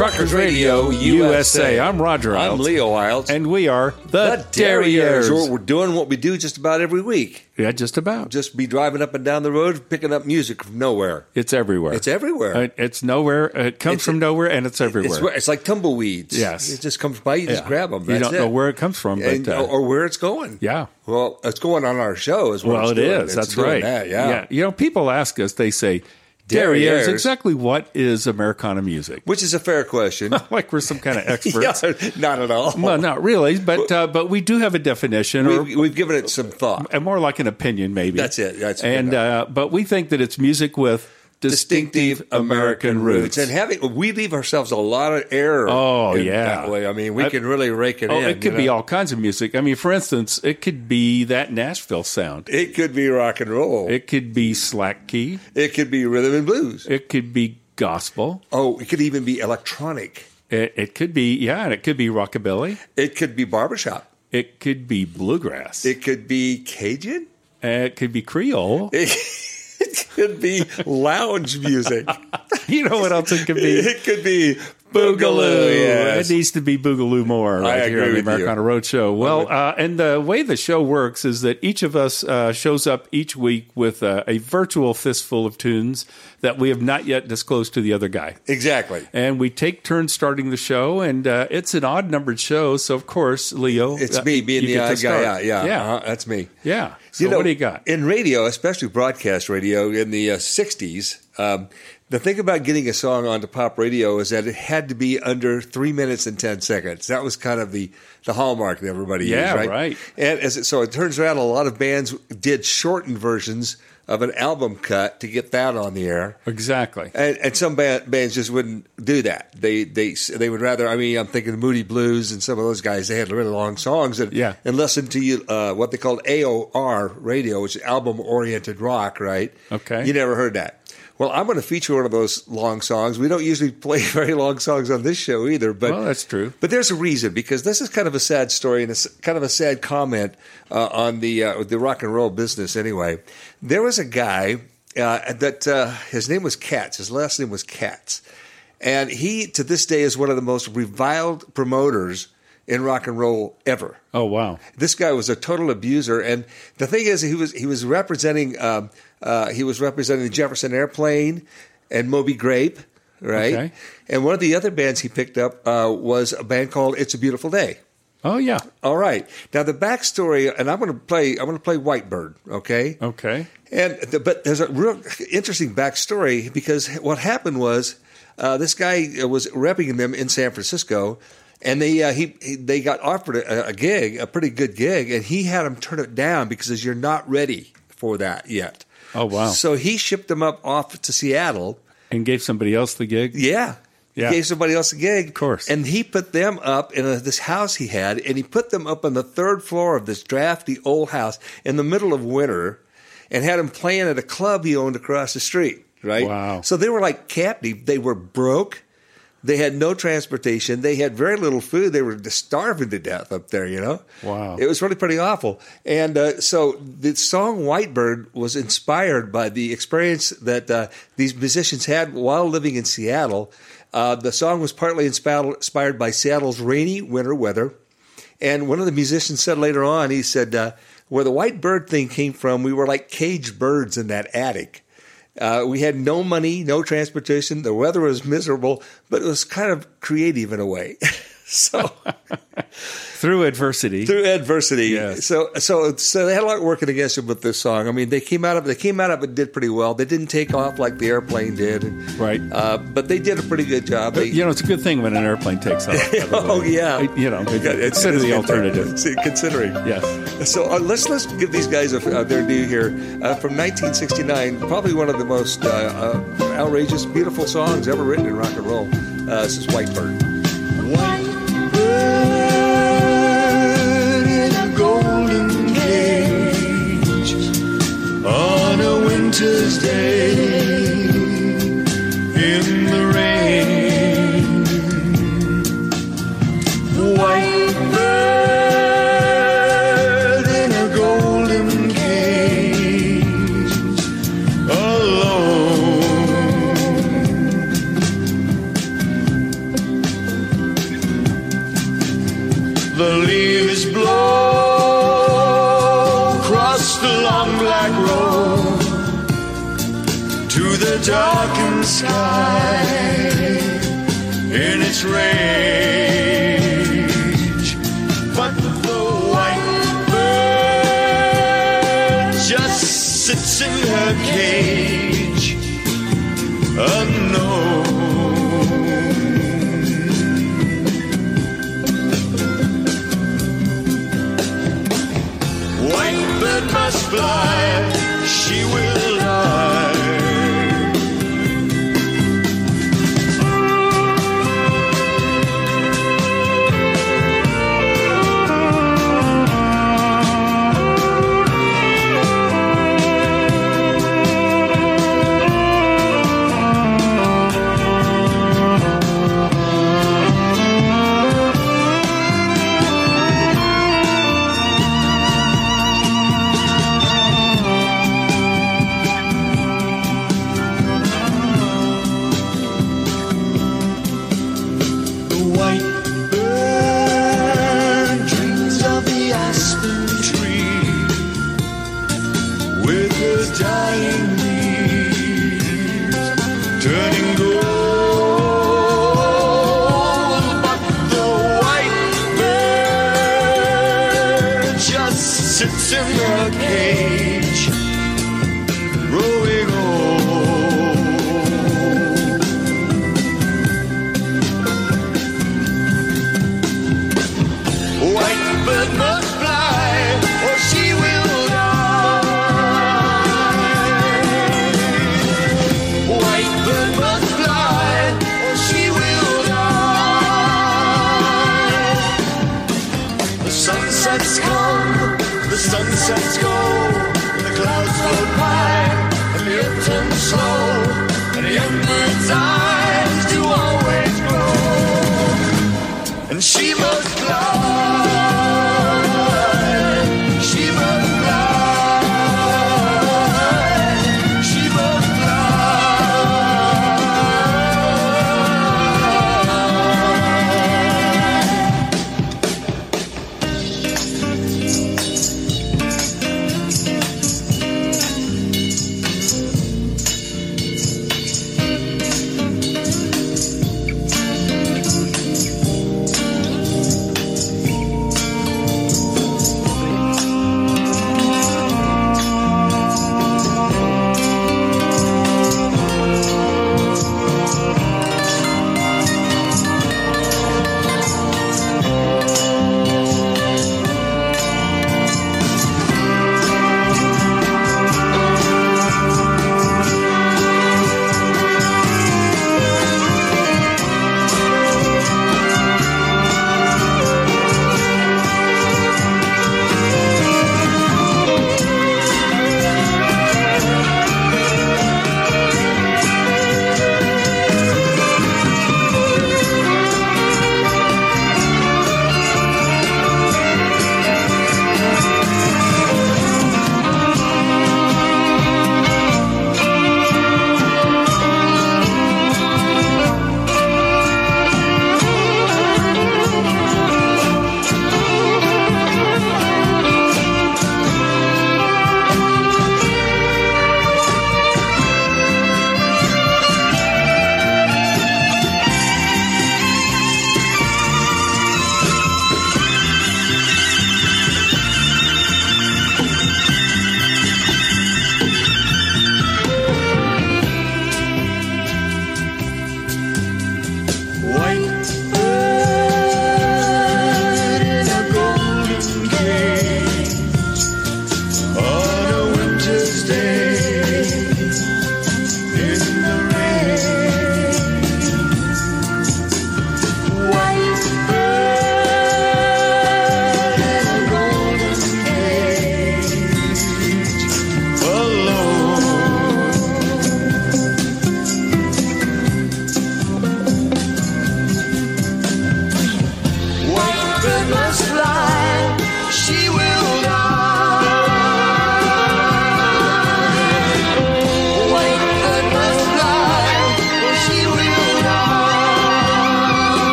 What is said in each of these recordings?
Truckers Radio USA. I'm Roger I'm Leo Eilts. and we are the, Derrieres. Derrieres. We're, doing what we do just about every week. Yeah, just about. Just be driving up and down the road, picking up music from nowhere. It's everywhere. It's everywhere. Uh, it's nowhere. It comes It's- from nowhere, and it's everywhere. It's, it's like tumbleweeds. Yes. It just comes by, you just Yeah. grab them. You don't know where it comes from, but, and, uh, or where it's going. yeah. Well, it's going on our show as well. Well, it's it is. That's right. That, yeah. You know, people ask us. They say, Derrieres. "Derrieres, exactly what is Americana music?" Which is a fair question. like we're some kind of experts. yeah, not at all. Well, not really, but uh, but we do have a definition, We've, we've given it some thought. and more like an opinion, maybe. That's it. That's and uh, but we think that it's music with distinctive, American roots. and having we leave ourselves a lot of error. Oh, in yeah. that way. I mean, we I- can really rake it oh, in. it could be know? all kinds of music. I mean, for instance, it could be that Nashville sound. It could be rock and roll. It, could be slack key. It could be rhythm and blues. It could be gospel. oh, it could even be electronic. It, it could be yeah, and it could be rockabilly. It could be barbershop. It could be bluegrass. It, could be Cajun. it could be Creole. It, it could be lounge music. you know what else it could be? it could be Boogaloo. boogaloo. Yes. It needs to be Boogaloo more right I here on the. Americana Roadshow. Well, uh, and the way the show works is that each of us uh, shows up each week with uh, a virtual fistful of tunes that we have not yet disclosed to the other guy. Exactly. And we take turns starting the show, and uh, it's an odd numbered show. So, of course, Leo. It's uh, me being the odd guy. Yeah, yeah, Yeah. Uh-huh, that's me. Yeah. So, what do you got? In radio, especially broadcast radio in the uh, 60s, um, the thing about getting a song onto pop radio is that it had to be under three minutes and 10 seconds. That was kind of the, the hallmark that everybody Yeah, used, right? right. And as it, so it turns out a lot of bands did shortened versions of an album cut to get that on the air. Exactly. And, and some band, bands just wouldn't do that. They they they would rather. I mean, I'm thinking Moody Blues and some of those guys. They had really long songs and Yeah. and listen to you uh, what they called AOR radio, which is album oriented rock. Right? Okay. You never heard that. Well, I'm going to feature one of those long songs. We don't usually play very long songs on this show either, but Well, that's true. But there's a reason because this is kind of a sad story and it's kind of a sad comment uh, on the uh, the rock and roll business. Anyway, there was a guy uh, that uh, his name was Katz. His last name was Katz, and he to this day is one of the most reviled promoters in rock and roll ever. Oh, wow. This guy was a total abuser, and the thing is, he was he was representing um, uh, he was representing the Jefferson Airplane and Moby Grape, right? Okay. And one of the other bands he picked up uh, was a band called It's a Beautiful Day. Oh, yeah. All right, now the backstory, and I'm going to play I'm going to play White Bird, okay? Okay. And the, but there's a real interesting backstory because what happened was uh, this guy was repping them in San Francisco, and they uh, he, he they got offered a, a gig, a pretty good gig, and he had them turn it down because says, you're not ready for that yet. Oh, wow. So he shipped them up off to Seattle. And gave somebody else the gig? Yeah. Yeah. He gave somebody else a gig. Of course. And he put them up in a, this house he had, and he put them up on the third floor of this drafty old house in the middle of winter and had them playing at a club he owned across the street, right? Wow. So they were like captive. They were broke. They had no transportation. They had very little food. They were just starving to death up there, you know? Wow. It was really pretty awful. And uh, so the song White Bird was inspired by the experience that uh, these musicians had while living in Seattle. Uh, the song was partly inspired, inspired by Seattle's rainy winter weather. And one of the musicians said later on, he said, uh, where the white bird thing came from, we were like caged birds in that attic. Uh, we had no money, no transportation. The weather was miserable, but it was kind of creative in a way. So Through adversity. through adversity. Yes. So so so they had a lot working against them with this song. I mean, they came out of they came out of it did pretty well. They didn't take off like the airplane did, Right. Uh, but they did a pretty good job. They, you know, it's a good thing when an airplane takes off. oh yeah, You know, Yeah, it's- consider it's the alternative. Considering. Yes. So uh, let's let's give these guys a, uh, their due here. Uh, from 1969, probably one of the most uh, uh, outrageous, beautiful songs ever written in rock and roll. Uh, this is White Bird. Winter's day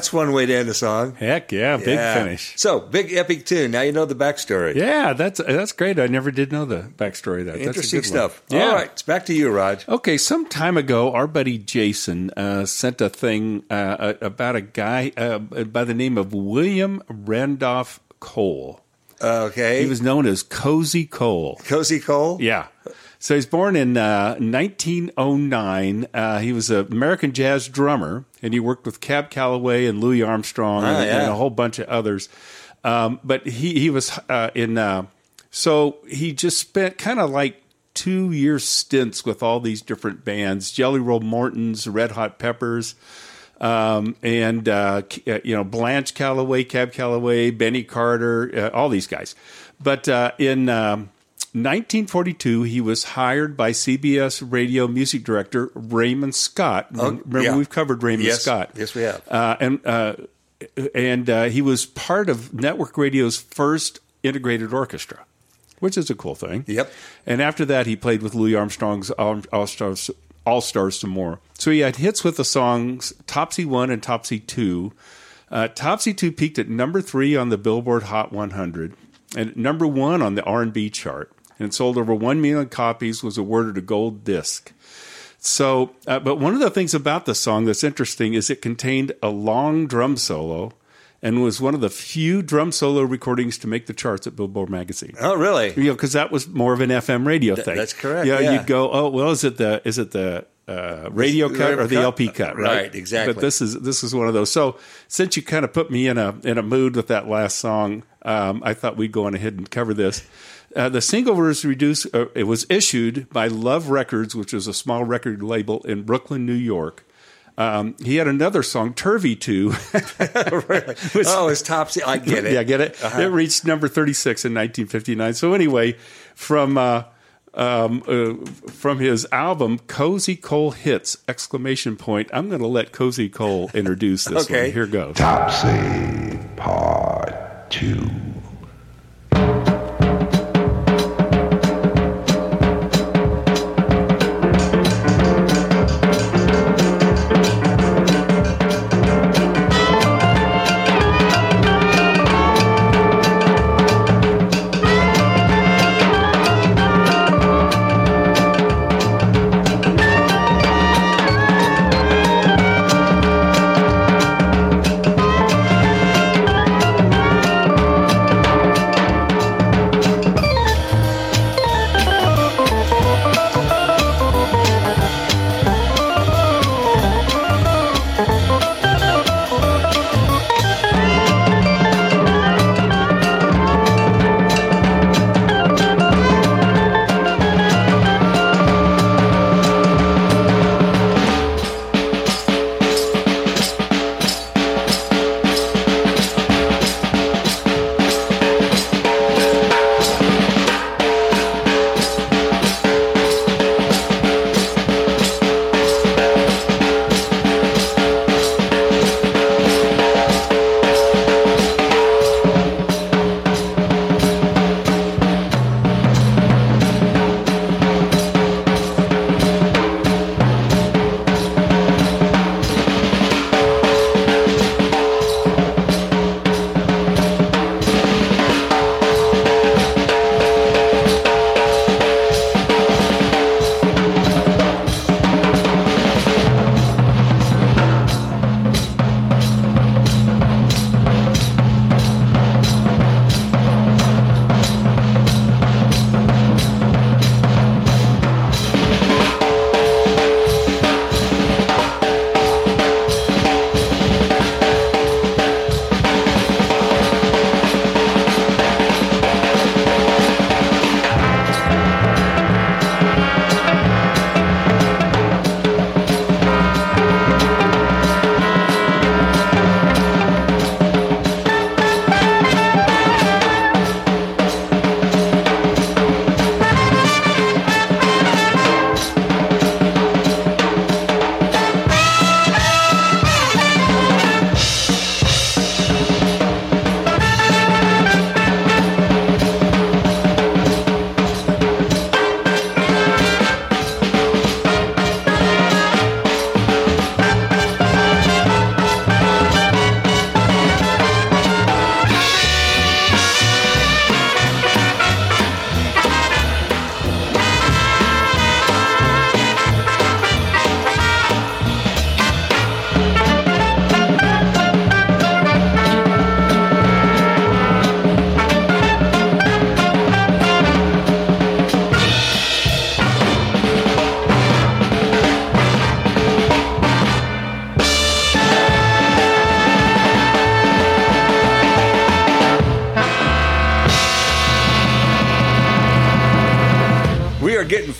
that's one way to end a song. Heck yeah, big Yeah. finish. So big epic tune. Now you know the backstory. Yeah, that's that's great. I never did know the backstory. of That That's a Interesting stuff. Yeah. All right, it's back to you, Raj. Okay, some time ago, our buddy Jason uh, sent a thing uh, about a guy uh, by the name of William Randolph Cole. Okay. He was known as Cozy Cole. Cozy Cole. Yeah. So he's born in uh, 1909. Uh, he was an American jazz drummer, and he worked with Cab Calloway and Louis Armstrong and, Ah, yeah. and a whole bunch of others. Um, but he he was uh, in. Uh, so he just spent kind of like two year stints with all these different bands: Jelly Roll Morton's, Red Hot Peppers. Um, and uh, uh, you know Blanche Calloway, Cab Calloway, Benny Carter, uh, all these guys. But uh, in um, 1942, he was hired by CBS radio music director Raymond Scott. Remember, Oh, yeah. we've covered Raymond Yes. Scott. Yes, we have. Uh, and uh, and uh, he was part of network radio's first integrated orchestra, which is a cool thing. Yep. And after that, he played with Louis Armstrong's All Stars, All Stars some more. So he had hits with the songs Topsy One and Topsy Two. Uh, Topsy Two peaked at number three on the Billboard Hot 100 and number one on the R&B chart. And sold over one million copies. Was awarded a gold disc. So, uh, but one of the things about the song that's interesting is it contained a long drum solo and was one of the few drum solo recordings to make the charts at Billboard magazine. Oh, really? You know, because that was more of an FM radio thing. that's correct, Yeah, yeah. you'd go, oh, well, is it the is it the uh, radio cut or the cut? LP cut? Right, Right, exactly. But this is this is one of those. So since you kind of put me in a in a mood with that last song, um, I thought we'd go on ahead and cover this. Uh, the single was reduced. Uh, it was issued by Love Records, which was a small record label in Brooklyn, New York. Um, he had another song, Turvy Two. oh, it's topsy. I get it. Yeah, get it. It reached number thirty-six in nineteen fifty-nine. So anyway, from uh, um, uh, from his album "Cozy Cole Hits!" exclamation point. I'm going to let Cozy Cole introduce this Okay. one. Here goes. Topsy Part 2.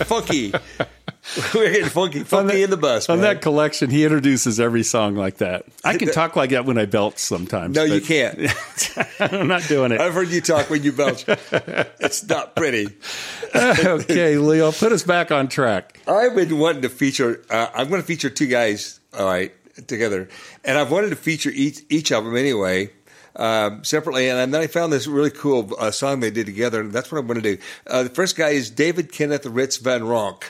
Funky. We're getting funky, funky in the bus. On man. that collection, he introduces every song like that. I can talk like that when I belch sometimes. no, you can't. I'm not doing it. I've heard you talk when you belch. it's not pretty. okay, Leo, put us back on track. I've been wanting to feature. Uh, I'm going to feature two guys. All right, together, and I've wanted to feature each each of them anyway. Um, separately, and then I found this really cool uh, song they did together, and that's what I'm going to do. Uh, the first guy is David Kenneth Ritz Van Ronk.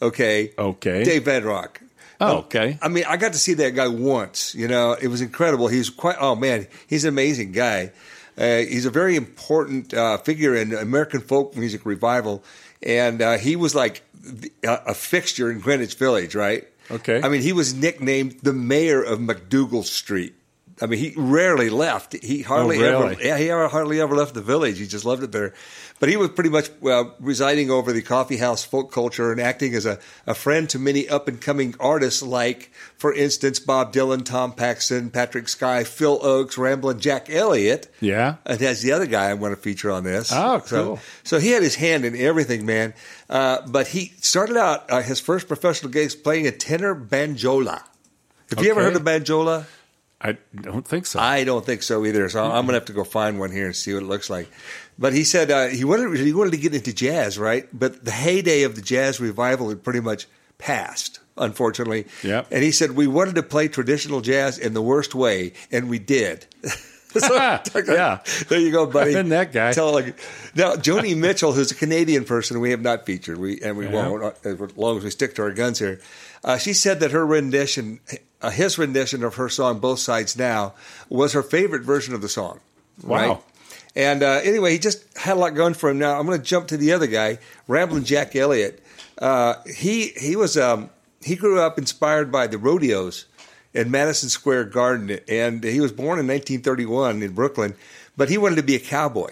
Okay. Okay. Dave Van Ronk. Oh, okay. I mean, I got to see that guy once. You know, it was incredible. He's quite. Oh man, he's an amazing guy. Uh, he's a very important uh, figure in American folk music revival, and uh, he was like a, a fixture in Greenwich Village, right? Okay. I mean, he was nicknamed the mayor of MacDougal Street. I mean, he rarely left. He hardly Oh, really? ever. Yeah, he hardly ever left the village. He just loved it there. But he was pretty much uh, residing over the coffee house folk culture and acting as a, a friend to many up and coming artists like, for instance, Bob Dylan, Tom Paxton, Patrick Sky, Phil Ochs, Ramblin' Jack Elliott. Yeah. And that's the other guy I want to feature on this. Oh, So, cool. so he had his hand in everything, man. Uh, but he started out uh, his first professional gigs playing a tenor banjola. Have you ever heard of banjola? I don't think so. I don't think so either. So I'm gonna have to go find one here and see what it looks like. But he said uh, he wanted he wanted to get into jazz, right? But the heyday of the jazz revival had pretty much passed, unfortunately. Yep. And he said we wanted to play traditional jazz in the worst way, and we did. So, Yeah. there you go, buddy. I've been that guy. Tell like now, Joni Mitchell, who's a Canadian person, we have not featured, we and we Yeah. won't uh, as long as we stick to our guns here. Uh, she said that her rendition, uh, his rendition of her song "Both Sides Now," was her favorite version of the song. Wow. Right? And uh, anyway, he just had a lot going for him. Now I'm going to jump to the other guy, Ramblin' Jack Elliott. Uh, he he was um, he grew up inspired by the rodeos in Madison Square Garden, and he was born in 1931 in Brooklyn. But he wanted to be a cowboy.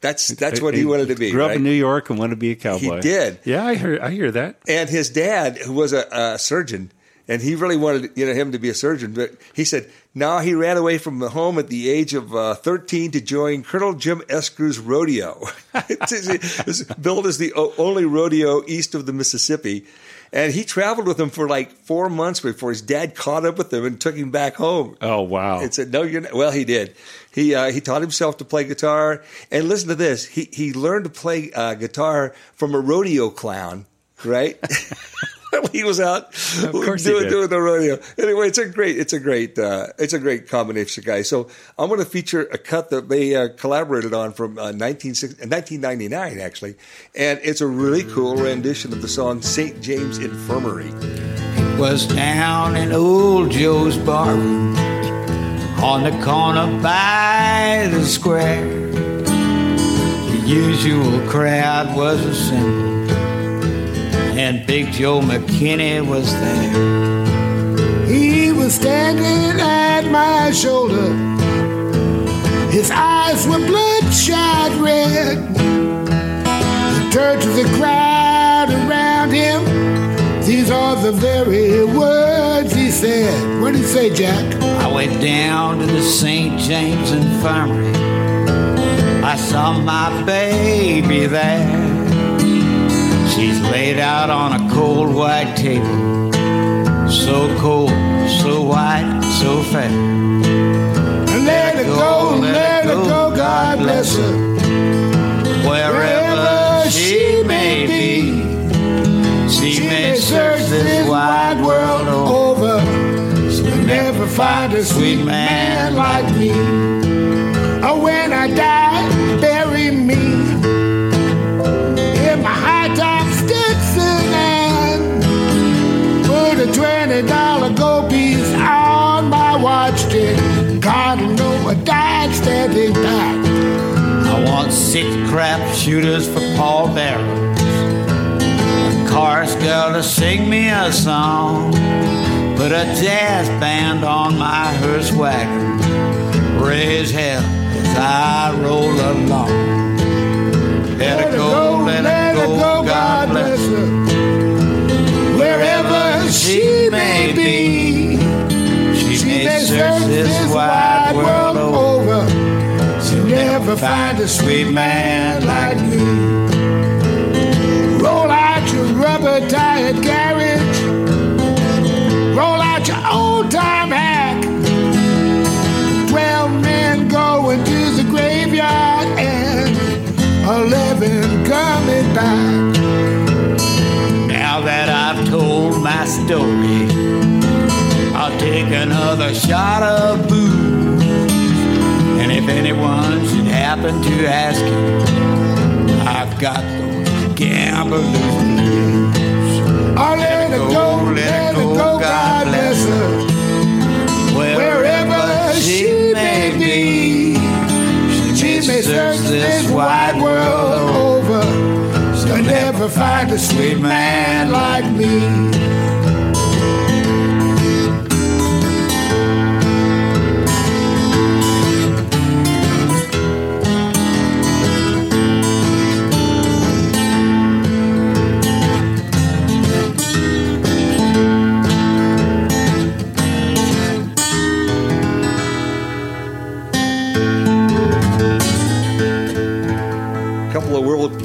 That's that's what he wanted to be. Grew up right? in New York and wanted to be a cowboy. He did. Yeah, I hear. I hear that. and his dad, who was a, a surgeon, and he really wanted you know him to be a surgeon, but he said now he ran away from the home at the age of uh, 13 to join Colonel Jim Eskew's rodeo. it's, it's billed as the only rodeo east of the Mississippi. And he traveled with him for like four months before his dad caught up with him and took him back home. Oh wow. And said, "No, you're not." Well, he did. He uh, he taught himself to play guitar, and listen to this. He he learned to play uh, guitar from a rodeo clown, right? he was out course he doing, did. doing the rodeo. Anyway, it's a great it's a great uh, it's a great combination, guys. So I'm going to feature a cut that they uh, collaborated on from uh, 1999, actually, and it's a really cool rendition of the song "St. James Infirmary." was down in old Joe's bar on the corner by the square. The usual crowd was assembled, and Big Joe McKinney was there. He was standing at my shoulder. His eyes were bloodshot red. He turned to the crowd around him. These are the very words he said. What did he say, Jack? I went down to the St. James Infirmary. I saw my baby there. Laid out on a cold white table. So cold, so white, so fair. And let her go, let her go, God bless her. Wherever she may be, she may search this wide world over. She'll never find a sweet man like me. Oh, when I die, back. I want six crap shooters for Paul Barrows. A chorus girl to sing me a song. Put a jazz band on my hearse wagon. Raise hell as I roll along. Let her go, let her go, God bless her. Wherever she may be, She she may search this wide world never find a sweet man like me. Roll out your that garage. Roll out your old time hack. Twelve men going to the graveyard and eleven coming back. Now that I've told my story, I'll take another shot of booze. Anyone should happen to ask you, I've got those gambler's blues. Oh, let it go, let it go, God bless her. Wherever she may be, she may search this wide world over. She'll never find a sweet man like me.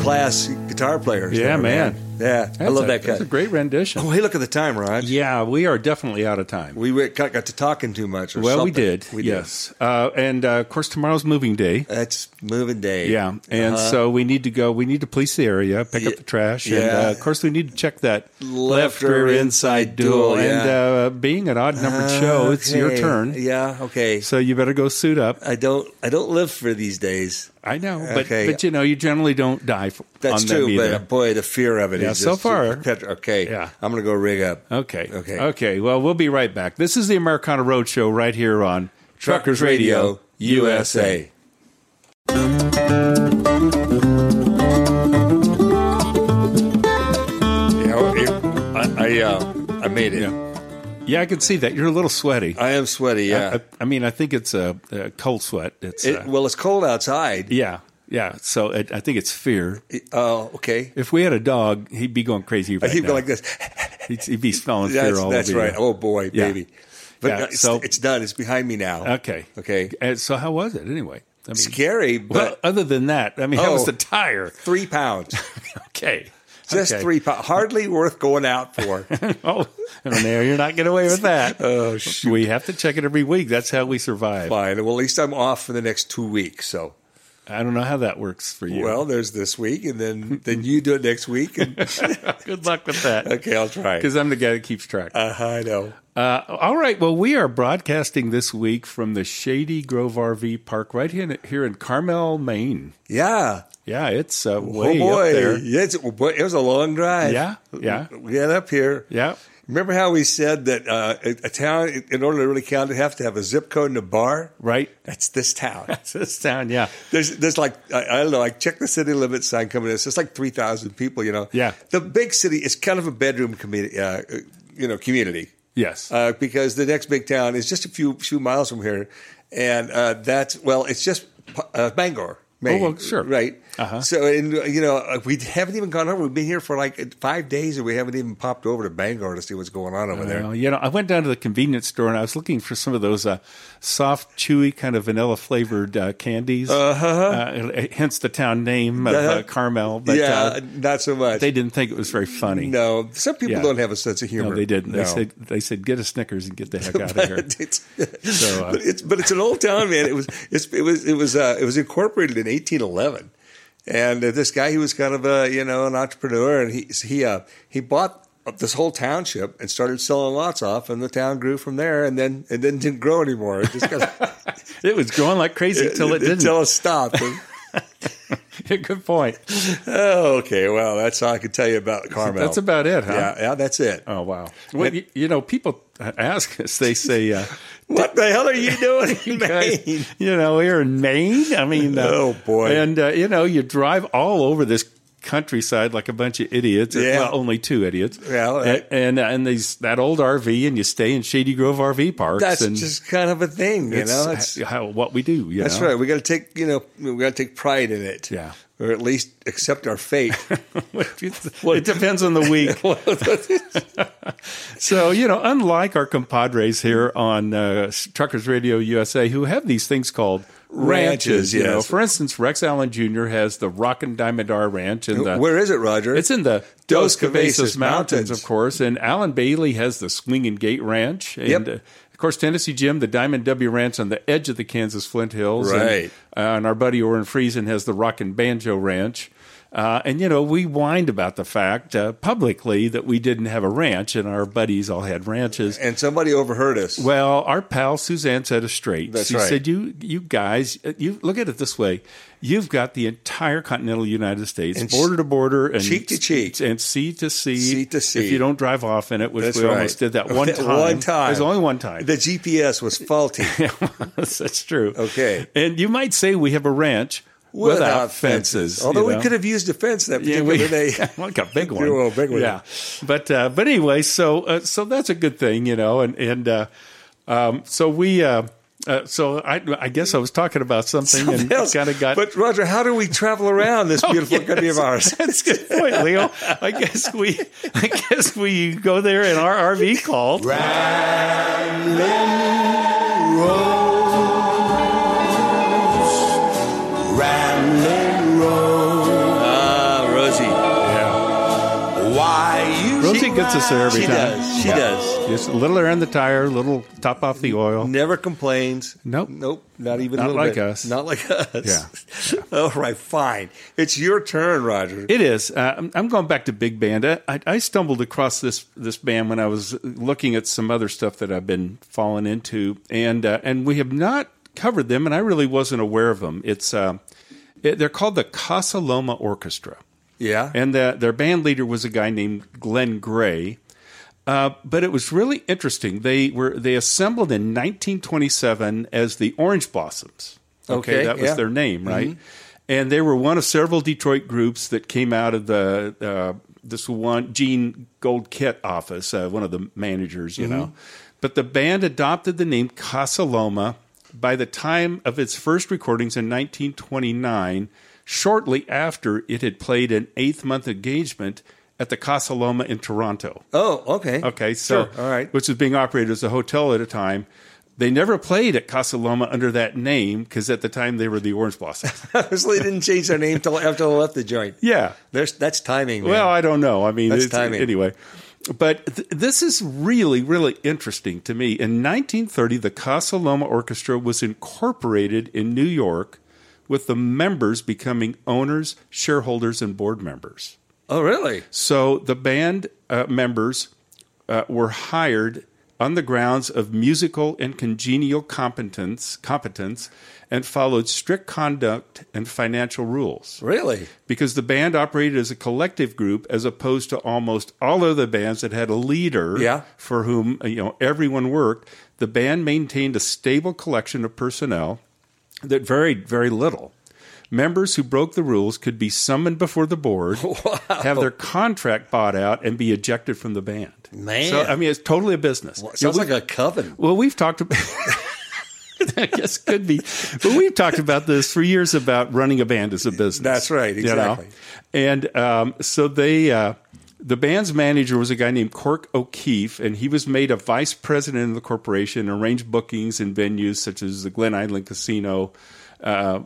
Class guitar players. Yeah, there, man. Yeah, I love a- that That's a great rendition. Oh, hey, look at the time, Rod. Yeah, we are definitely out of time. We got, got to talking too much. Or well, we did. We did. yes. Uh, and uh, of course, tomorrow's moving day. That's moving day. Yeah, and Uh-huh. so we need to go. We need to police the area, pick up the trash, and yeah. uh, of course, we need to check that Left or inside duel, And yeah. uh, being an odd numbered show, it's your turn. Yeah. Okay. So you better go suit up. I don't. I don't live for these days. I know, but Okay. but you know, you generally don't die f- That's on true, either. but boy, the fear of it. Yeah, so just- far. Okay. Yeah. I'm going to go rig up. Okay. Okay. Okay. Well, we'll be right back. This is the Americana Roadshow right here on Truckers Radio USA. Yeah, it- I I, uh, I made it. Yeah, I can see that. You're a little sweaty. I am sweaty. Yeah. I, I- I mean, I think it's a, a cold sweat. It's It- uh, well, it's cold outside. yeah, yeah. So it, I think it's fear. Oh, okay. If we had a dog, he'd be going crazy right He'd now. go like this. He'd, he'd be smelling fear That's, all that's over That's right. you. Oh boy, Yeah. baby. But Yeah, no, it's, so- it's done. It's behind me now. Okay. Okay. And so how was it anyway? I mean, Scary, well, but other than that, I mean, how was Oh. the tire? three pounds. Okay. Just Okay. three pounds. Hardly worth going out for. oh, no, you're not getting away with that. oh, shoot. We have to check it every week. That's how we survive. Fine. Well, at least I'm off for the next two weeks. So, I don't know how that works for you. well, there's this week, and then then you do it next week. And, good luck with that. okay, I'll try. Because I'm the guy that keeps track. Uh, I know. Uh, all right. Well, we are broadcasting this week from the Shady Grove RV Park right here in, here in Carmel, Maine. Yeah. Yeah, it's uh, Oh way boy. up there. Yeah, it's, boy, it was a long drive. Yeah, yeah. We got up here. Yeah. Remember how we said that uh, a, town, in order to really count, it have to have a zip code and a bar? Right. That's this town. That's this town. Yeah. There's, there's like I, I don't know. Like check the city limit sign coming in. It's like three thousand people. You know. Yeah. The big city is kind of a bedroom community. Uh, you know, community. Yes. Uh, because the next big town is just a few few miles from here, and uh, that's well, it's just uh, Bangor. Maine, Oh, well, sure. right? Uh-huh. So, and uh, you know, uh, we haven't even gone over. We've been here for like five days, and we haven't even popped over to Bangor to see what's going on over there. You know, I went down to the convenience store and I was looking for some of those uh, soft, chewy, kind of vanilla flavored uh, candies. Uh-huh. hence the town name of uh, Uh-huh. Carmel. But yeah, uh, not so much. they didn't think it was very funny. no, some people Yeah. don't have a sense of humor. No, they didn't. They said they said get a Snickers and get the heck out of here. it's, So, uh, but it's but it's an old town, man. It was it's, it was it was uh, it was incorporated in 1811, and uh, this guy he was kind of a you know an entrepreneur, and he he uh, he bought this whole township and started selling lots off, and the town grew from there, and then and then didn't grow anymore. It just kind of, It was growing like crazy until it didn't. until it stopped. Good point. oh, okay, well that's all I can tell you about Carmel. That's about it, huh? yeah, yeah, that's it. Oh wow. Well, you, you know, people ask us. They say, uh, What the hell are you doing in Maine? you know, here in Maine. I mean, uh, Oh, boy. And uh, you know, you drive all over this countryside like a bunch of idiots. Yeah. Well, only two idiots. Yeah, and and, uh, and these that old RV, and you stay in Shady Grove RV parks. That's and just kind of a thing, you know. It's, how, what we do. You That's know? right. We got to take, you know, we got to take pride in it. Yeah. Or at least accept our fate. it depends on the week. so, you know, unlike our compadres here on uh, Truckers Radio USA, who have these things called ranches, Ranches, you know. For instance, Rex Allen Jr. has the Rock Rockin' Diamondar Ranch in the Where is it, Roger? It's in the Dos Cabezas Mountains, Mountains. of course. And Alan Bailey has the Swinging Gate Ranch. And, Yep. uh, of course, Tennessee Jim, the Diamond W Ranch on the edge of the Kansas Flint Hills. And, uh, and our buddy Orrin Friesen has the Rockin' Banjo Ranch. Uh, and, you know, we whined about the fact uh, publicly that we didn't have a ranch, and our buddies all had ranches. and somebody overheard us. Well, our pal Suzanne set us straight. That's she right. said, "You, you guys, uh, you look at it this way: you've got the entire continental United States, And border to border, and cheek to cheek. and sea to sea, Sea to sea. If you don't drive off in it, which That's we right. almost did that one time. One time. There's only one time. The GPS was faulty. That's true. Okay. and you might say we have a ranch without, fences. Although you we could have used a fence that Yeah, particular we, day. like a big one. Oh, big one. Yeah, but uh, but anyway, so uh, so that's a good thing, you know, and and uh, um, so we. Uh, uh, so I, I guess I was talking about something, and kind of got. But Roger, how do we travel around this beautiful yes. country of ours? That's a good point, Leo. I guess we, I guess we go there in our RV called. Ah, gets us there every She time. does. She does. Just a little air in the tire, a little top off the oil. Never complains. Nope. Nope. Not even Not a little like bit. us. Not like us. Yeah. All right. Fine. It's your turn, Roger. It is. Uh, I'm- going back to big band. I, I stumbled across this this band when I was looking at some other stuff that I've been falling into, and uh, and we have not covered them, and I really wasn't aware of them. It's uh, it, they're called the Casa Loma Orchestra, yeah. and the, their band leader was a guy named Glen Gray. Uh, but it was really interesting. They were they assembled in 1927 as the Orange Blossoms. Okay, that was yeah. their name, right? And they were one of several Detroit groups that came out of the uh, this one Jean Goldkette office, uh, one of the managers, you know. But the band adopted the name Casa Loma by the time of its first recordings in 1929, shortly after it had played an eighth month engagement at the Casa Loma in Toronto. oh, okay. Okay, so Sure. All right. which was being operated as a hotel at a time. They never played at Casa Loma under that name because at the time they were the Orange Blossoms. so they didn't change their name till after they left the joint. yeah. There's that's timing. Man. Well, I don't know. I mean, That's it's- timing. anyway. But th- this is really, really interesting to me. In 1930, the Casa Loma Orchestra was incorporated in New York, with the members becoming owners, shareholders, and board members. oh, really? So the band uh, members uh, were hired on the grounds of musical and congenial competence, competence, and followed strict conduct and financial rules. Really? Because the band operated as a collective group, as opposed to almost all other bands that had a leader Yeah. for whom you know everyone worked. The band maintained a stable collection of personnel that varied very little. Members who broke the rules could be summoned before the board, have their contract bought out, and be ejected from the band. Man. so I mean, it's totally a business. Well, it You know, sounds we- like a coven. well, we've talked about. I guess it could be, but we've talked about this for years about running a band as a business. That's right, you know? exactly. And um, so they, uh, the band's manager was a guy named Cork O'Keefe, and he was made a vice president of the corporation, arranged bookings in venues such as the Glen Island Casino, uh,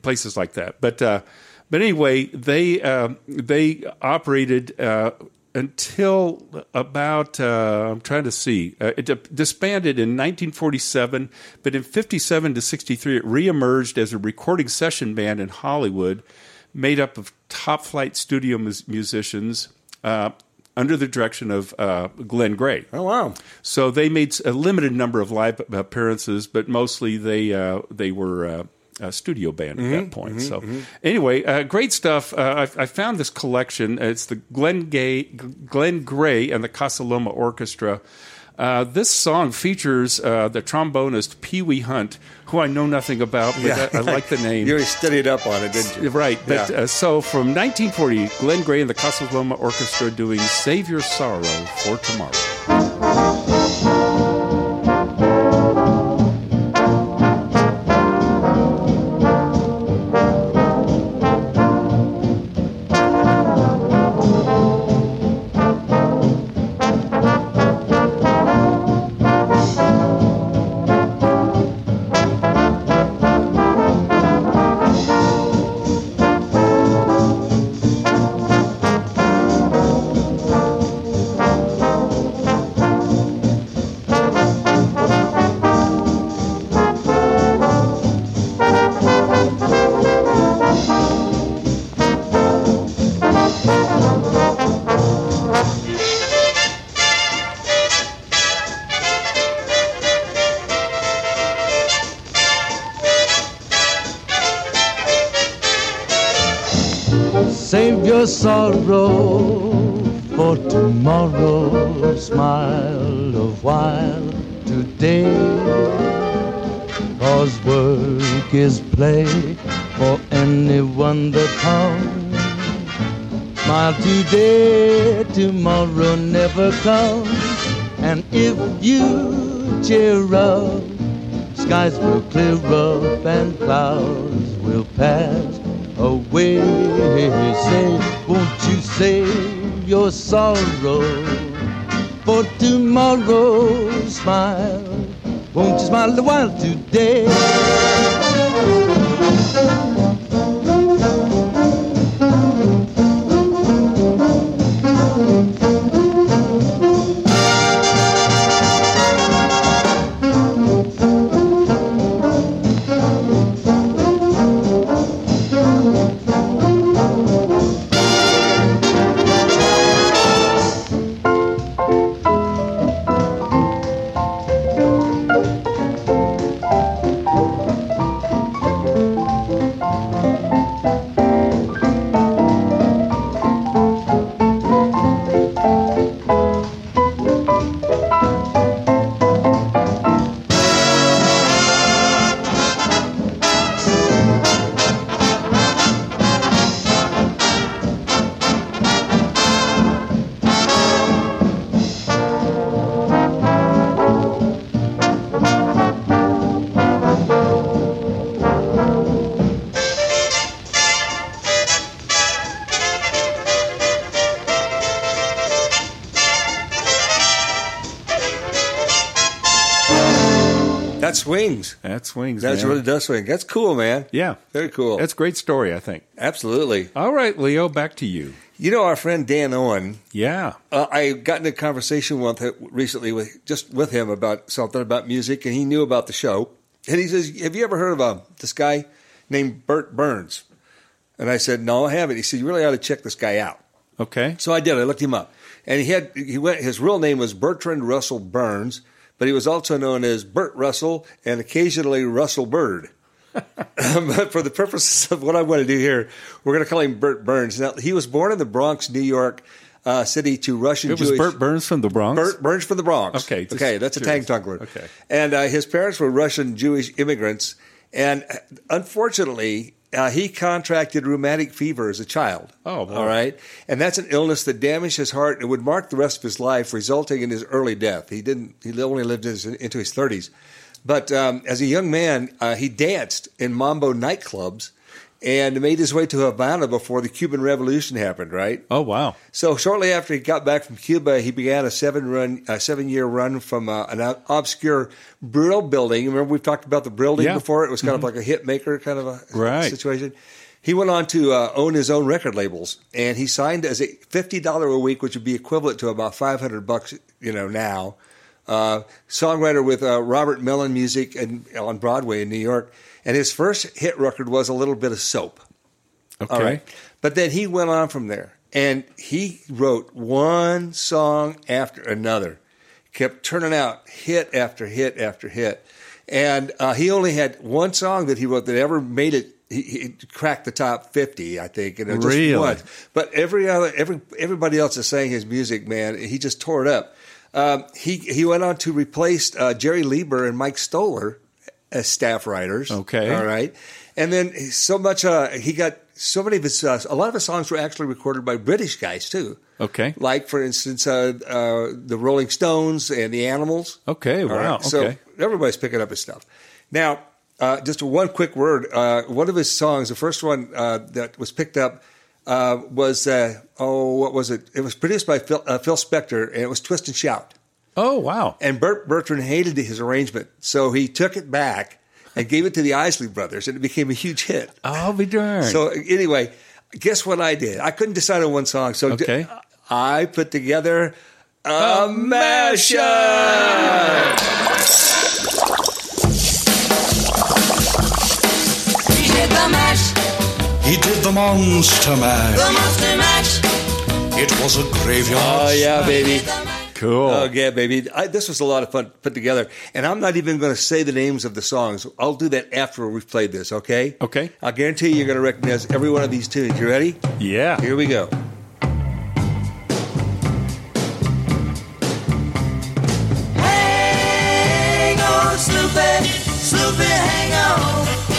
places like that. But uh, but anyway, they uh, they operated. Uh, until about uh, I'm trying to see uh, it disbanded in 1947, but in 57 to 63 it reemerged as a recording session band in Hollywood, made up of top flight studio mus- musicians. Uh, under the direction of uh, Glen Gray. Oh wow. So they made a limited number of live appearances, but mostly they uh, they were uh, a studio band at that point. so anyway, uh, great stuff. Uh, I, I found this collection. It's the Glenn Gay, Glen Gray and the Casa Loma Orchestra. Uh, this song features uh, the trombonist Pee Wee Hunt, who I know nothing about, but I, I like the name. You already studied up on it, didn't you? Right, but Yeah. uh, so from 1940, Glen Gray and the Casa Loma Orchestra doing "Save Your Sorrow for Tomorrow." Play for anyone that comes. Smile today, tomorrow never comes. And if you cheer up, skies will clear up and clouds will pass away. Say, swings. That swings. That's man. really does swing. That's cool, man. Yeah. Very cool. That's a great story, I think. Absolutely. All right, Leo, back to you. You know our friend Dan Owen. Yeah. Uh, I got into a conversation with him recently with just with him about something about music, and he knew about the show. And he says, "Have you ever heard of uh, this guy named Bert Burns?" And I said, "No, I haven't." He said, "You really ought to check this guy out." Okay. So I did. I looked him up, and he had he went. His real name was Bertrand Russell Burns, but he was also known as Bert Russell and occasionally Russell Byrd. but for the purposes of what I want to do here, we're going to call him Bert Burns. Now he was born in the Bronx, New York uh, City, to Russian It was Jewish. Bert Burns from the Bronx. Bert Burns from the Bronx. Okay, okay, that's a curious. tongue word. Okay. and uh, his parents were Russian Jewish immigrants, and uh, unfortunately, uh, he contracted rheumatic fever as a child. Oh, boy. all right, and that's an illness that damaged his heart and would mark the rest of his life, resulting in his early death. He didn't. He only lived his, into his thirties, but um, as a young man, uh, he danced in mambo nightclubs. And made his way to Havana before the Cuban Revolution happened, right? Oh, wow. So shortly after he got back from Cuba, he began a seven run, a seven year run from uh, an obscure Brill building. Remember we've talked about the building Yeah. before? It was kind of like a hit maker kind of a Right. situation. He went on to uh, own his own record labels, and he signed as a fifty dollar a week, which would be equivalent to about five hundred bucks, you know, now. Uh, songwriter with uh, Robert Mellin Music and on Broadway in New York, and his first hit record was a little bit of soap. Okay. All right. But then he went on from there and he wrote one song after another, kept turning out hit after hit after hit. And uh, he only had one song that he wrote that ever made it. He, he cracked the top fifty, I think, and it just Really? once. But every other, every everybody else is saying his music, man, he just tore it up. Um, he he went on to replace uh, Jerry Leiber and Mike Stoller as staff writers. Okay. all right, and then so much uh, he got so many of his uh, a lot of his songs were actually recorded by British guys too. Okay. Like for instance, uh, uh, the Rolling Stones and the Animals. Okay. Wow. right, So Okay. everybody's picking up his stuff. Now, uh, just one quick word. Uh, one of his songs, the first one uh, that was picked up, uh, was uh, oh, what was it? It was produced by Phil, uh, Phil Spector, and it was "Twist and Shout." Oh, wow. And Bert Bertrand hated his arrangement, so he took it back and gave it to the Isley Brothers, and it became a huge hit. I'll be darned. So anyway, guess what I did? I couldn't decide on one song, so Okay. I put together a mashup. He did the mash, He did the monster mash. the monster mash. It was a graveyard. Oh yeah, baby. Cool. Oh, yeah, baby. I, this was a lot of fun put together. And I'm not even going to say the names of the songs. I'll do that after we've played this, okay? Okay. I guarantee you you're going to recognize every one of these tunes. You ready? Yeah. Here we go. Hang on, Sloopy. Sloopy, hang on.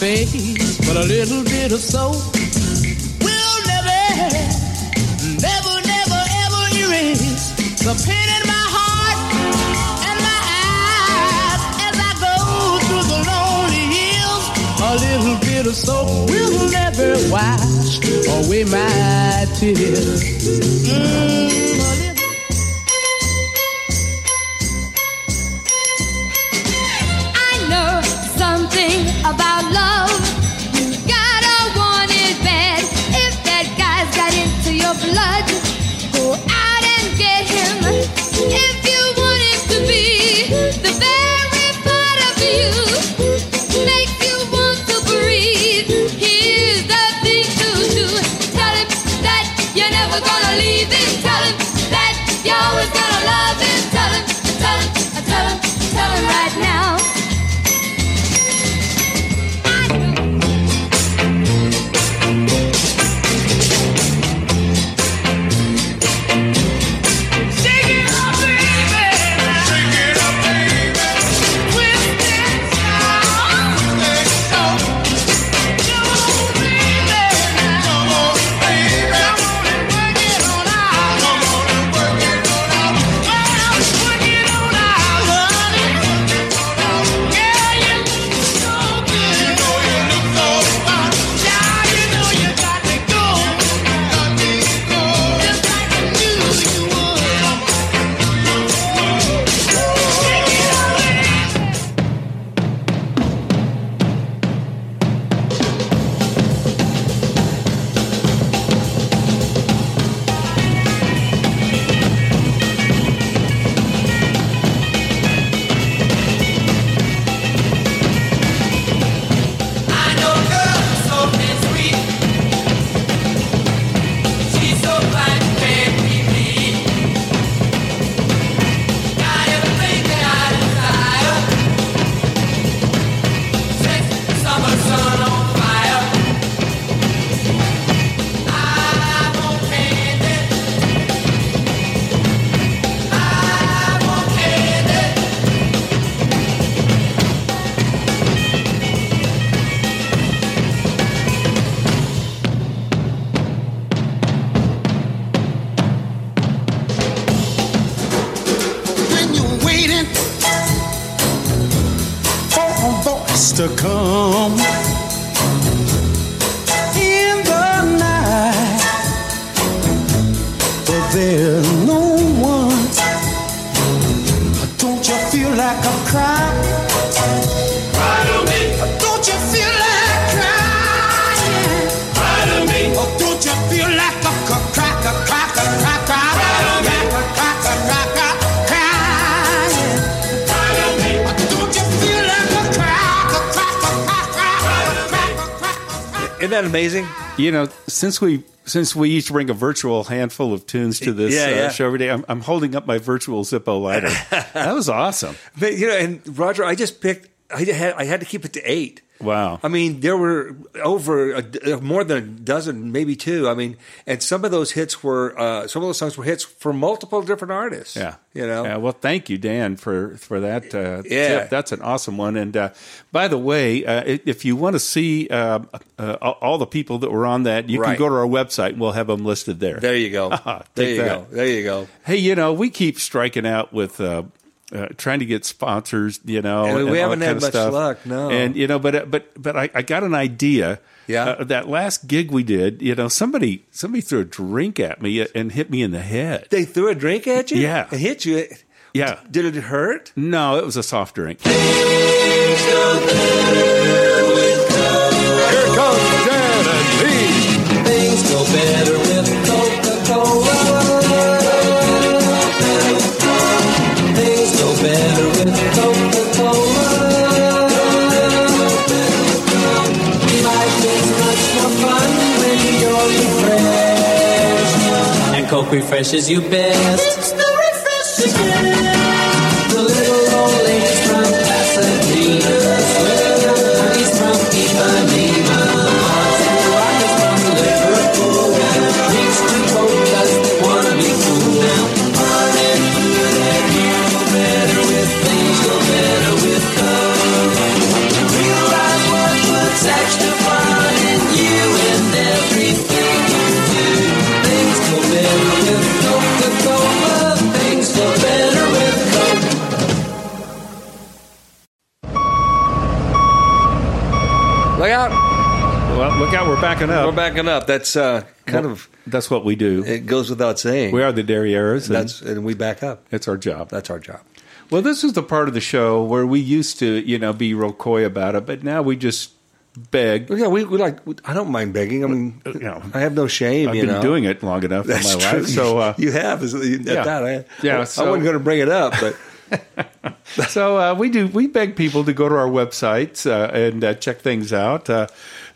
face, but a little bit of soul. To come. In the night, but there's no one. Don't you feel like a cry? That amazing? You know, since we since we each bring a virtual handful of tunes to this Yeah, uh, yeah. show every day, I'm, I'm holding up my virtual Zippo lighter. that was awesome. But you know, and Roger, I just picked. I had I had to keep it to eight. Wow. I mean, there were over a, d- more than a dozen, maybe two. I mean, and some of those hits were uh, some of those songs were hits for multiple different artists. Yeah, you know. Yeah, well, thank you, Dan, for for that. Uh, Yeah. tip. that's an awesome one. And uh, by the way, uh, if you want to see uh, uh, all all the people that were on that, you Right. can go to our website. and We'll have them listed there. There you go. There you that. go. There you go. Hey, you know, we keep striking out with. Uh, uh, trying to get sponsors, you know, And we all haven't kind had of much stuff. luck, no. And you know, but but but I, I got an idea. Yeah. Uh, that last gig we did, you know, somebody somebody threw a drink at me and hit me in the head. They threw a drink at you. Yeah. and hit you. Yeah. Did it hurt? No, it was a soft drink. Here comes Dan and Pete. Things go better better. Life is much more fun when you're refreshed. And Coke refreshes you best. It's the refreshing. We're backing up. We're backing up. That's uh, kind of That's what we do. it goes without saying. We are the Derrieres, and That's and we back up. it's our job. That's our job. Well, this is the part of the show where we used to, you know, be real coy about it, but now we just beg. Well, yeah, we, we like. I don't mind begging. I mean, You know, I have no shame. I've been know. doing it long enough in That's my true. life, so uh, you have. Is- Yeah. that, I, Yeah, I so- wasn't going to bring it up, but so uh, we do. We beg people to go to our websites uh, and uh, check things out.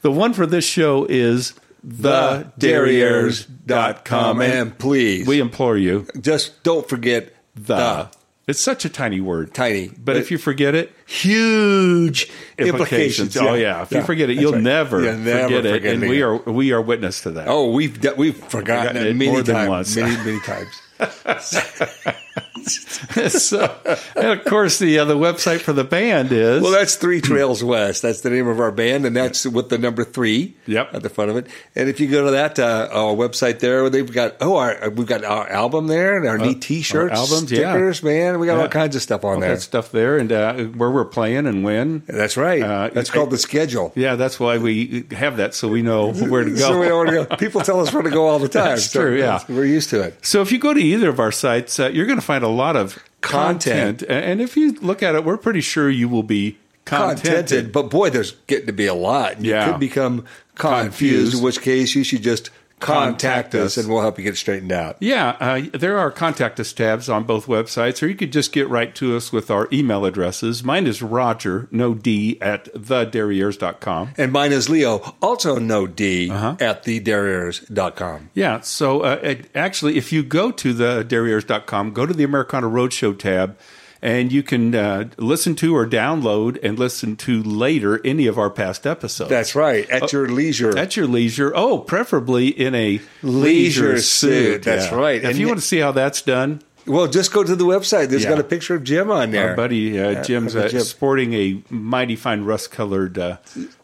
The one for this show is thederrieres.com. And please, we implore you. just don't forget The. the. It's such a tiny word. Tiny. But if you forget it, huge implications. Oh yeah, if you forget it, that's you'll right. never, You'll never forget, it, forget and it. we are we are witness to that. Oh, we've we've forgotten, Forgotten it many more than times, once. many many times. so, and of course, the uh, the website for the band is Well, that's Three Trails West. That's the name of our band, and that's with the number three Yep. at the front of it. And if you go to that uh, our website there, they've got oh, our, we've got our album there and our neat T-shirts, Uh, albums, yeah. stickers, man. We got Yeah. all kinds of stuff on all there. that stuff there, and uh, where we're playing and when. That's right. Uh, that's I- called the schedule. Yeah, that's why we have that, so we know where to go. So we know where to go. People tell us where to go all the time. That's So true, yeah. we're used to it. So if you go to either of our sites, uh, you're going to find a lot of Content. content. and if you look at it, we're pretty sure you will be contented. Contented, but boy, there's getting to be a lot. You Yeah. could become confused, Confused. in which case you should just contact, us, and we'll help you get straightened out. Yeah, uh, there are contact us tabs on both websites, or you could just get right to us with our email addresses. Mine is Roger, no D, at thederrieres.com. And mine is Leo, also no D, Uh-huh. at thederrieres.com. Yeah, so uh, it- actually, if you go to the derrieres.com, go to the Americana Roadshow tab, and you can uh, listen to or download and listen to later any of our past episodes. That's right, at your leisure. At your leisure. Oh, preferably in a Leisure leisure, suit, that's right. If And you y- want to see how that's done, well, just go to the website. There's Yeah. got a picture of Jim on there. our buddy uh, Jim's uh, Jim. sporting a mighty fine rust colored uh,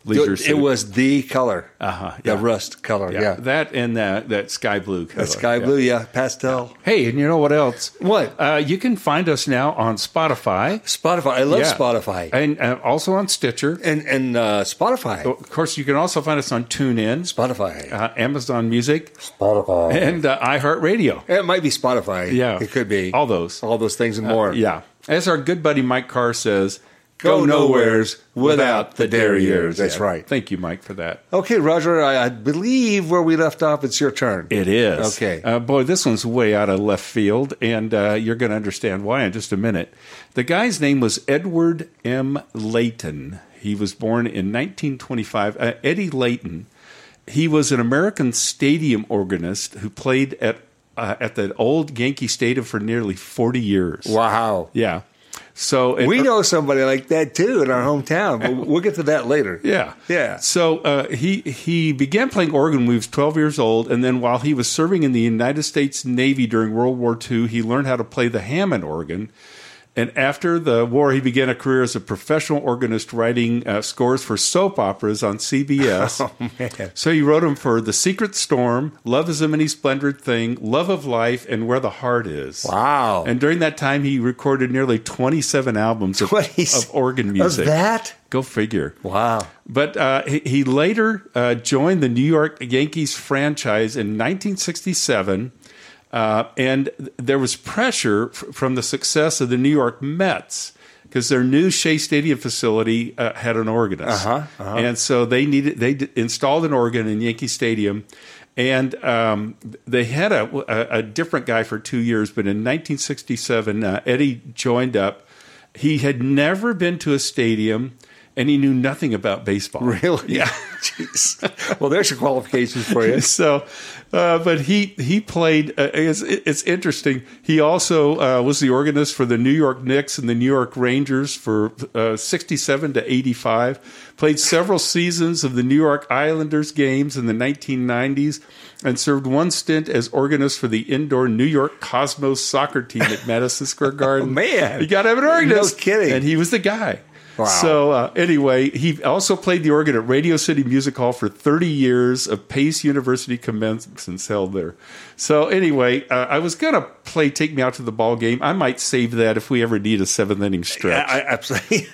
Leisure It was the color. Uh-huh, The yeah. rust color. Yeah. that and that that sky blue color. That sky blue. Yeah. Pastel. Hey, and you know what else? What? Uh, you can find us now on Spotify. Spotify. I love Yeah. Spotify. And uh, also on Stitcher. And and uh, Spotify. Of course, you can also find us on TuneIn, Spotify. uh, Amazon Music, Spotify. and uh, iHeartRadio. It might be Spotify. Yeah. It could be. All those. All those things and more. Yeah. As our good buddy Mike Carr says, Go nowheres without the derrieres. That's Yeah. right. Thank you, Mike, for that. Okay, Roger, I, I believe where we left off, it's your turn. It is. Okay. Uh, boy, this one's way out of left field, and uh, you're going to understand why in just a minute. The guy's name was Edward M. Layton. He was born in 1925. Uh, Eddie Layton. He was an American stadium organist who played at uh, at the old Yankee Stadium for nearly 40 years. Wow. Yeah. So and- We know somebody like that too in our hometown, but we'll get to that later. Yeah, Yeah. So uh, he he began playing organ when he was 12 years old, and then while he was serving in the United States Navy during World War II, he learned how to play the Hammond organ. And after the war, he began a career as a professional organist, writing uh, scores for soap operas on CBS. Oh, man. So he wrote them for The Secret Storm, Love is a Many Splendid Thing, Love of Life, and Where the Heart Is. Wow. And during that time, he recorded nearly 27 albums of, 20 of organ Of music. that? Go figure. Wow. But uh, he, he later uh, joined the New York Yankees franchise in 1967. Uh, and there was pressure f- from the success of the New York Mets because their new Shea Stadium facility uh, had an organist, Uh-huh, uh-huh. and so they needed they d- installed an organ in Yankee Stadium, and um, they had a, a, a different guy for two years. But in 1967, uh, Eddie joined up. He had never been to a stadium, and he knew nothing about baseball. Really? Yeah. Jeez. Well, there's your qualifications for you. so, uh, but he he played. Uh, it's, it's interesting. He also uh, was the organist for the New York Knicks and the New York Rangers for uh, '67 to '85. Played several seasons of the New York Islanders games in the 1990s, and served one stint as organist for the indoor New York Cosmos soccer team at Madison Square Garden. Oh, man. you got to have an organist. No kidding. And he was the guy. Wow. So uh, anyway, he also played the organ at Radio City Music Hall for 30 years of Pace University commencements held there. So anyway, uh, I was gonna play "Take Me Out to the Ball Game." I might save that if we ever need a seventh inning stretch. I, absolutely.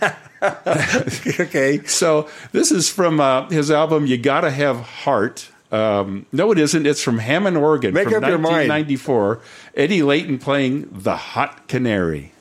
okay. So this is from uh, his album "You Gotta Have Heart." Um, no, it isn't. It's from Hammond, Oregon, Make from up your mind. 1994. Eddie Layton playing "The Hot Canary."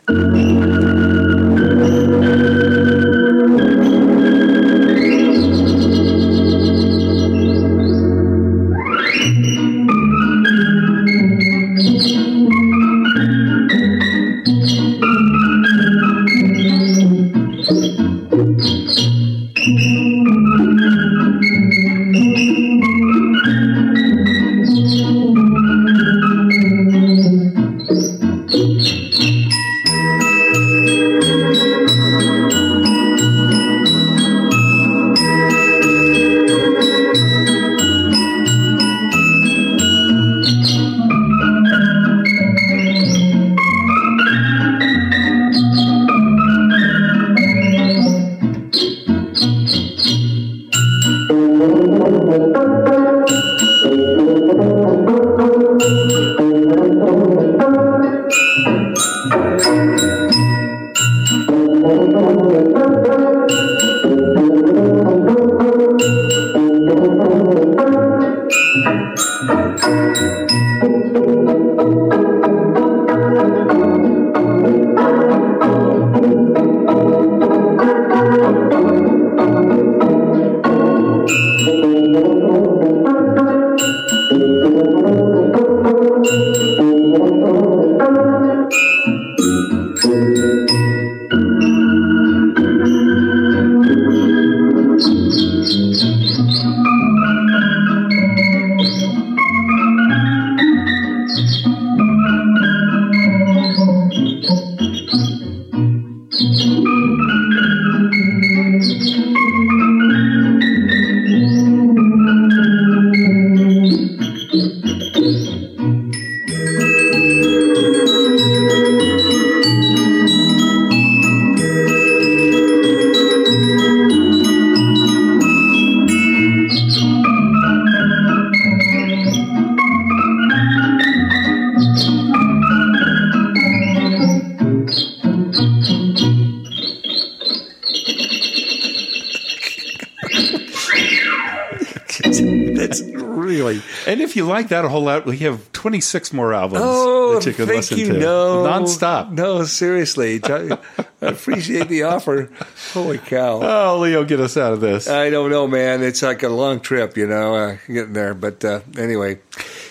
Like that a whole lot, we have 26 more albums Oh, that you can thank listen you. to No, nonstop. No, seriously. I appreciate the offer. Holy cow. Oh, Leo, get us out of this. I don't know, man. It's like a long trip, you know, uh, getting there. But uh, anyway,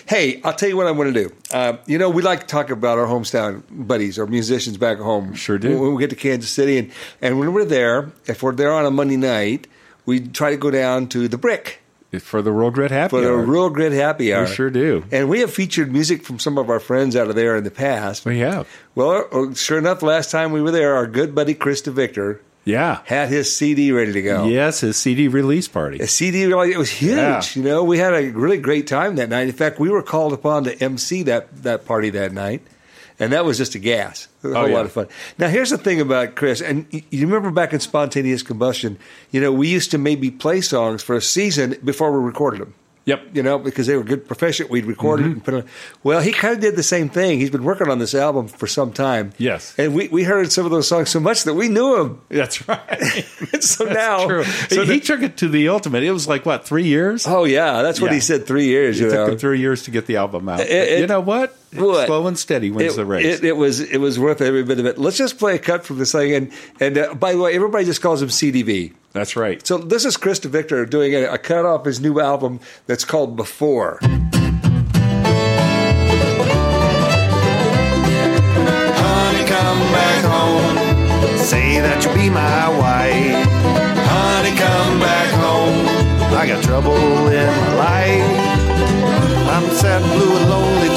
hey, I'll tell you what I'm going to do. Uh, you know, we like to talk about our hometown buddies or musicians back home. Sure do. When we get to Kansas City, and and when we're there, if we're there on a Monday night, we try to go down to the Brick For the Real Grit Happy for the Hour. real grit happy hour. We sure do. And we have featured music from some of our friends out of there in the past. We have. Well, uh, sure enough, last time we were there, our good buddy Chris DeVictor Yeah. had his CD ready to go. Yes, his CD release party. A CD, it was huge. Yeah. You know, we had a really great time that night. In fact, we were called upon to MC that, that party that night, and that was just a gas. A Oh, whole yeah. lot of fun. Now, here's the thing about Chris, and you remember back in Spontaneous Combustion, you know, we used to maybe play songs for a season before we recorded them. Yep. You know, because they were good proficient, we'd record Mm-hmm. it and put it on. Well, he kind of did the same thing. He's been working on this album for some time. Yes. And we, we heard some of those songs so much that we knew him. That's right. so now. True. So he the- took it to the ultimate. It was like, what, three years? oh, yeah. That's what Yeah. he said three years. It took know. him three years to get the album out. It- it- you know what? What? Slow and steady wins it, the race. It, it was it was worth every bit of it. Let's just play a cut from this thing. And and uh, by the way, everybody just calls him CDV. That's right. So this is Chris DeVictor doing a, a cut off his new album that's called Before. Honey, come back home. Say that you'll be my wife. Honey, come back home. I got trouble in my life. I'm sad, blue, and lonely too.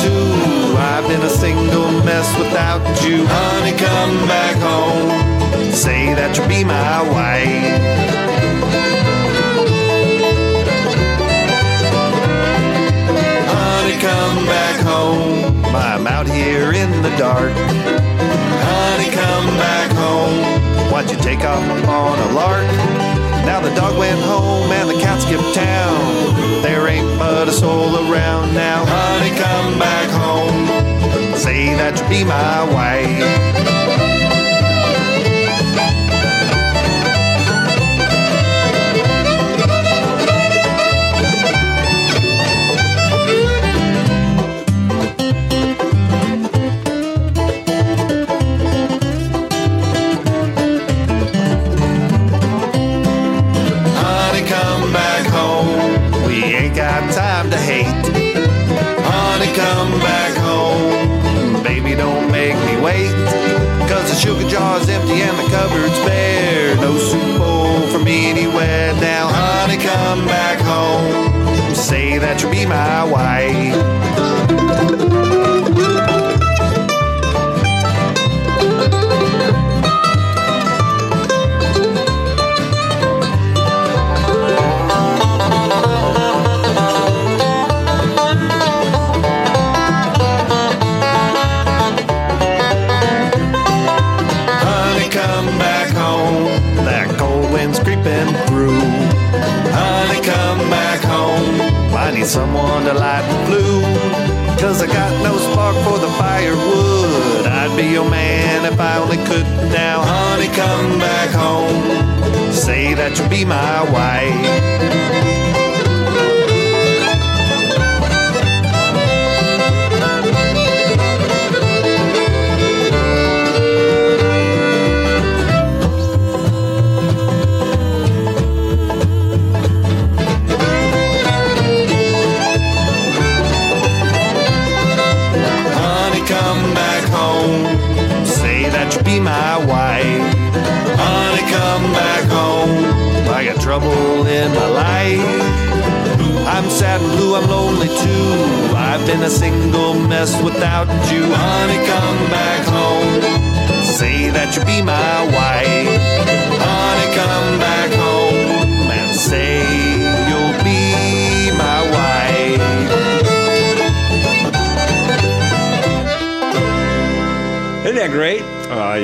I've been a single mess without you. Honey, come back home. Say that you'll be my wife. Honey, come back home. I'm out here in the dark. Honey, come back home. Why'd you take off on a lark? Now the dog went home and the cat skipped town. There ain't but a soul around now. Honey, come back home. Say that you'll be my wife.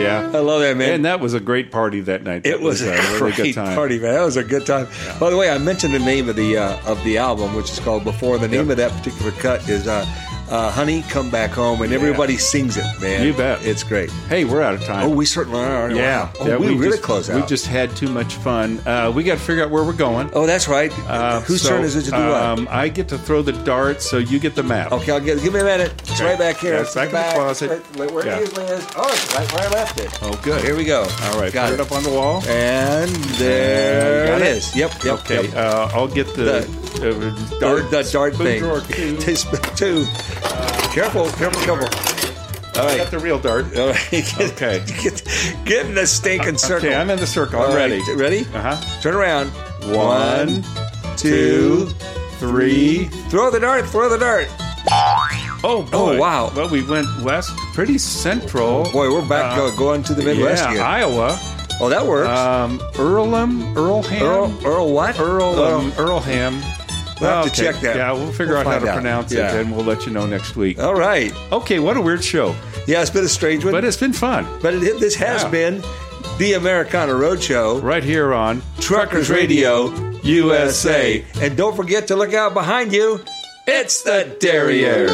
Yeah. I love that, man. And that was a great party that night. It That was, a really great good time. party, man. That was a good time. By the way, I mentioned the name of the uh, of the album, which is called Before. The name of that particular cut is uh, uh, "Honey, Come Back Home," and everybody sings it. Man, You bet. it's great. Hey, we're out of time. Oh, we certainly are. yeah. Wow. Oh, yeah, we, really just, close out. We just had too much fun. Uh, we got to figure out where we're going. oh, that's right. Uh, Whose so, turn is it to do what? um, I get to throw the dart, so you get the map. Okay, I'll get, give me a minute. It's Okay. right back here. Yeah, it's back in the closet. Right, where Yeah. is Oh, it's right where I left it. Oh, good. Here we go. All right, got put it. up on the wall. And there Got it is. Yep, yep. Okay, yep. uh, I'll get the, uh, dart, the, the dart thing. drawer two. Two. Careful, careful, careful. All I got the real dart. All right. Get, Okay. Get, get in the stinking circle. Okay, I'm in the circle. I'm All right, ready. Ready? Uh huh. Turn around. One, two, three. Throw the dart. Throw the dart. Oh, Oh, wow. Well, we went west, pretty central. Boy, we're back Uh, going to the Midwest yeah, again. Iowa. oh, that works. Um, Earlham, Earlham, Earl, Earl what? Earl, um, Earlham. We'll have to check that. Yeah, we'll figure We'll out how to out. pronounce Yeah. it, and we'll let you know next week. All right. Okay, what a weird show, Yeah, it's been a strange one. but it's been fun. But it, this has Yeah. been the Americana Roadshow, Right here on Truckers Radio USA. And don't forget to look out behind you. It's the Derriere.